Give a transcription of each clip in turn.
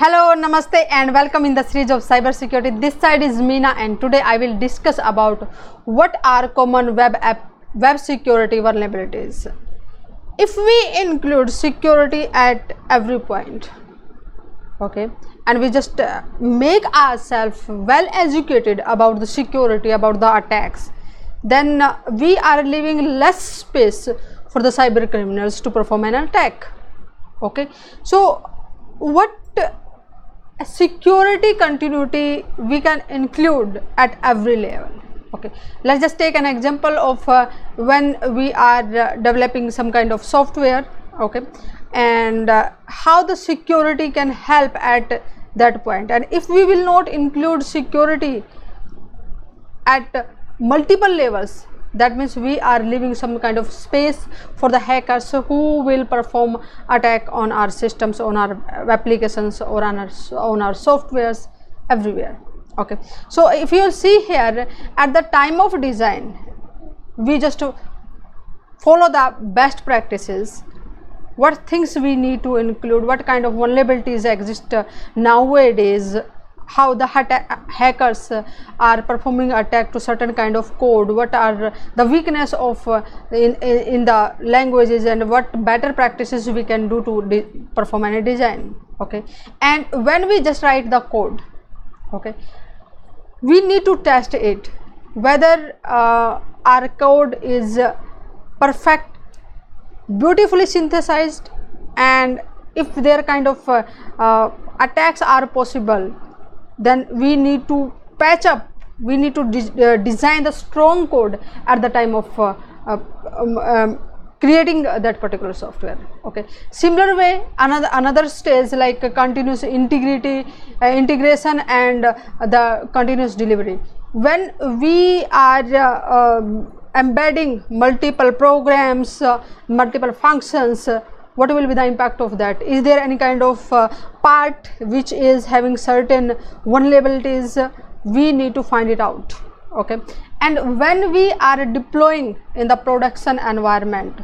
Hello, Namaste and welcome in the series of cybersecurity. This side is Meena and today I will discuss about what are common web app web security vulnerabilities. If we include security at every point, okay, and we just uh, make ourselves well educated about the security, about the attacks, then uh, we are leaving less space for the cyber criminals to perform an attack. Okay, so what security continuity we can include at every level. Okay. Let's just take an example of uh, when we are uh, developing some kind of software okay and uh, how the security can help at that point. And if we will not include security at multiple levels that means we are leaving some kind of space for the hackers who will perform attack on our systems on our applications or on our, on our softwares everywhere. Okay. So if you see here at the time of design we just follow the best practices. What things we need to include? What kind of vulnerabilities exist nowadays how the hackers are performing attack to certain kind of code what are the weakness of uh, in, in the languages and what better practices we can do to perform any design okay? And when we just write the code okay we need to test it whether uh, our code is perfect beautifully synthesized and if their kind of uh, uh, attacks are possible then we need to patch up. We need to de uh, design the strong code at the time of uh, uh, um, um, creating that particular software. Okay. Similar way another another stage like continuous integrity uh, integration and uh, the continuous delivery. When we are um, embedding multiple programs multiple functions what will be the impact of that? Is there any kind of uh, part which is having certain vulnerabilities? We need to find it out okay? And when we are deploying in the production environment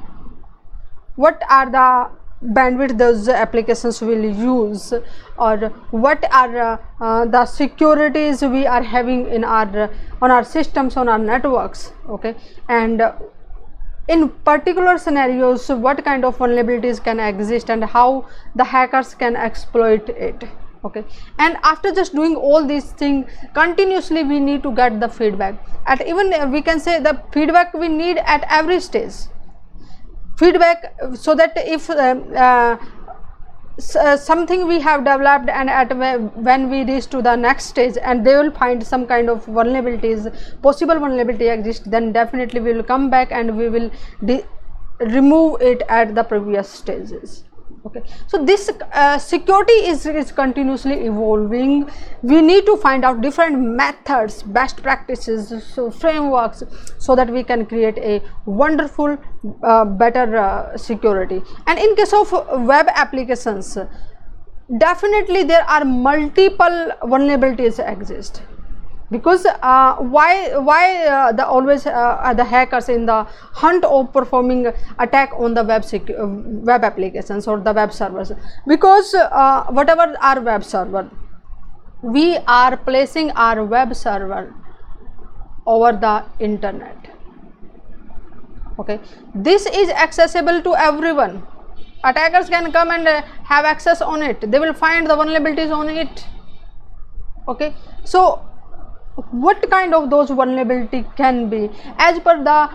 what are the bandwidth those applications will use? Or what are uh, uh, the securities we are having in our on our systems on our networks okay? And in particular scenarios what kind of vulnerabilities can exist and how the hackers can exploit it okay? And after just doing all these things continuously we need to get the feedback. At even we can say the feedback we need at every stage. Feedback so that if uh, uh, uh, something we have developed and at when we reach to the next stage and they will find some kind of vulnerabilities possible vulnerability exist then definitely we will come back and we will remove it at the previous stages okay. So this uh, security is, is continuously evolving. We need to find out different methods best practices so frameworks so that we can create a wonderful uh, better uh, security. And in case of web applications definitely there are multiple vulnerabilities exist because uh, why why uh, the always uh, the hackers in the hunt of performing attack on the web uh, web applications or the web servers. Because uh, whatever our web server we are placing our web server over the internet. Okay? This is accessible to everyone. Attackers can come and uh, have access on it. They will find the vulnerabilities on it. Okay? So what kind of those vulnerability can be? As per the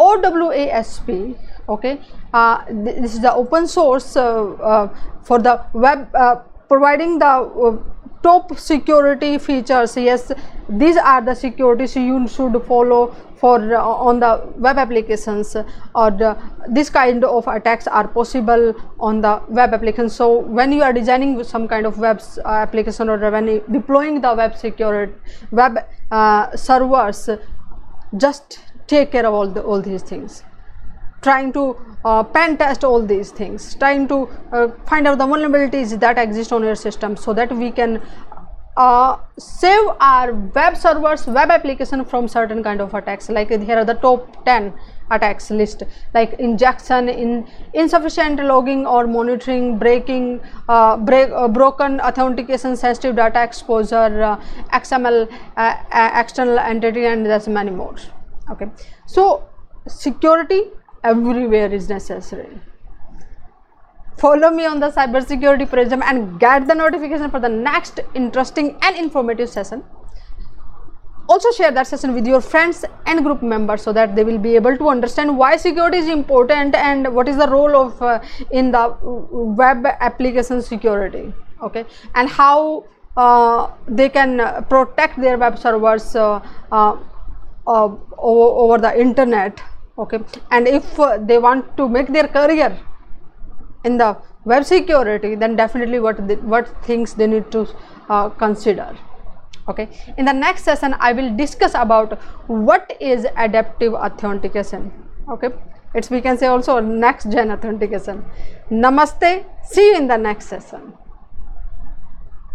OWASP okay uh, this is the open source uh, uh, for the web uh, providing the uh, top security features. Yes these are the securities you should follow for uh, on the web applications. Or the, this kind of attacks are possible on the web application so when you are designing some kind of web uh, application or when deploying the web security web uh, servers just take care of all the all these things trying to uh, pen test all these things trying to uh, find out the vulnerabilities that exist on your system so that we can uh, save our web servers web application from certain kind of attacks. Like here are the top 10 attacks list. Like injection in insufficient logging or monitoring breaking uh, break, uh, broken authentication sensitive data exposure uh, xml uh, external entity and there's many more. Okay. So security everywhere is necessary. Follow me on the cybersecurity prism and get the notification for the next interesting and informative session. Also share that session with your friends and group members so that they will be able to understand why security is important and what is the role of uh, in the web application security okay? And how uh, they can uh, protect their web servers uh, uh, uh, over the internet okay. And if uh, they want to make their career in the web security then definitely what the, what things they need to uh, consider. Okay. In the next session i will discuss about what is adaptive authentication. Okay. It's we can say also next gen authentication. Namaste. See you in the next session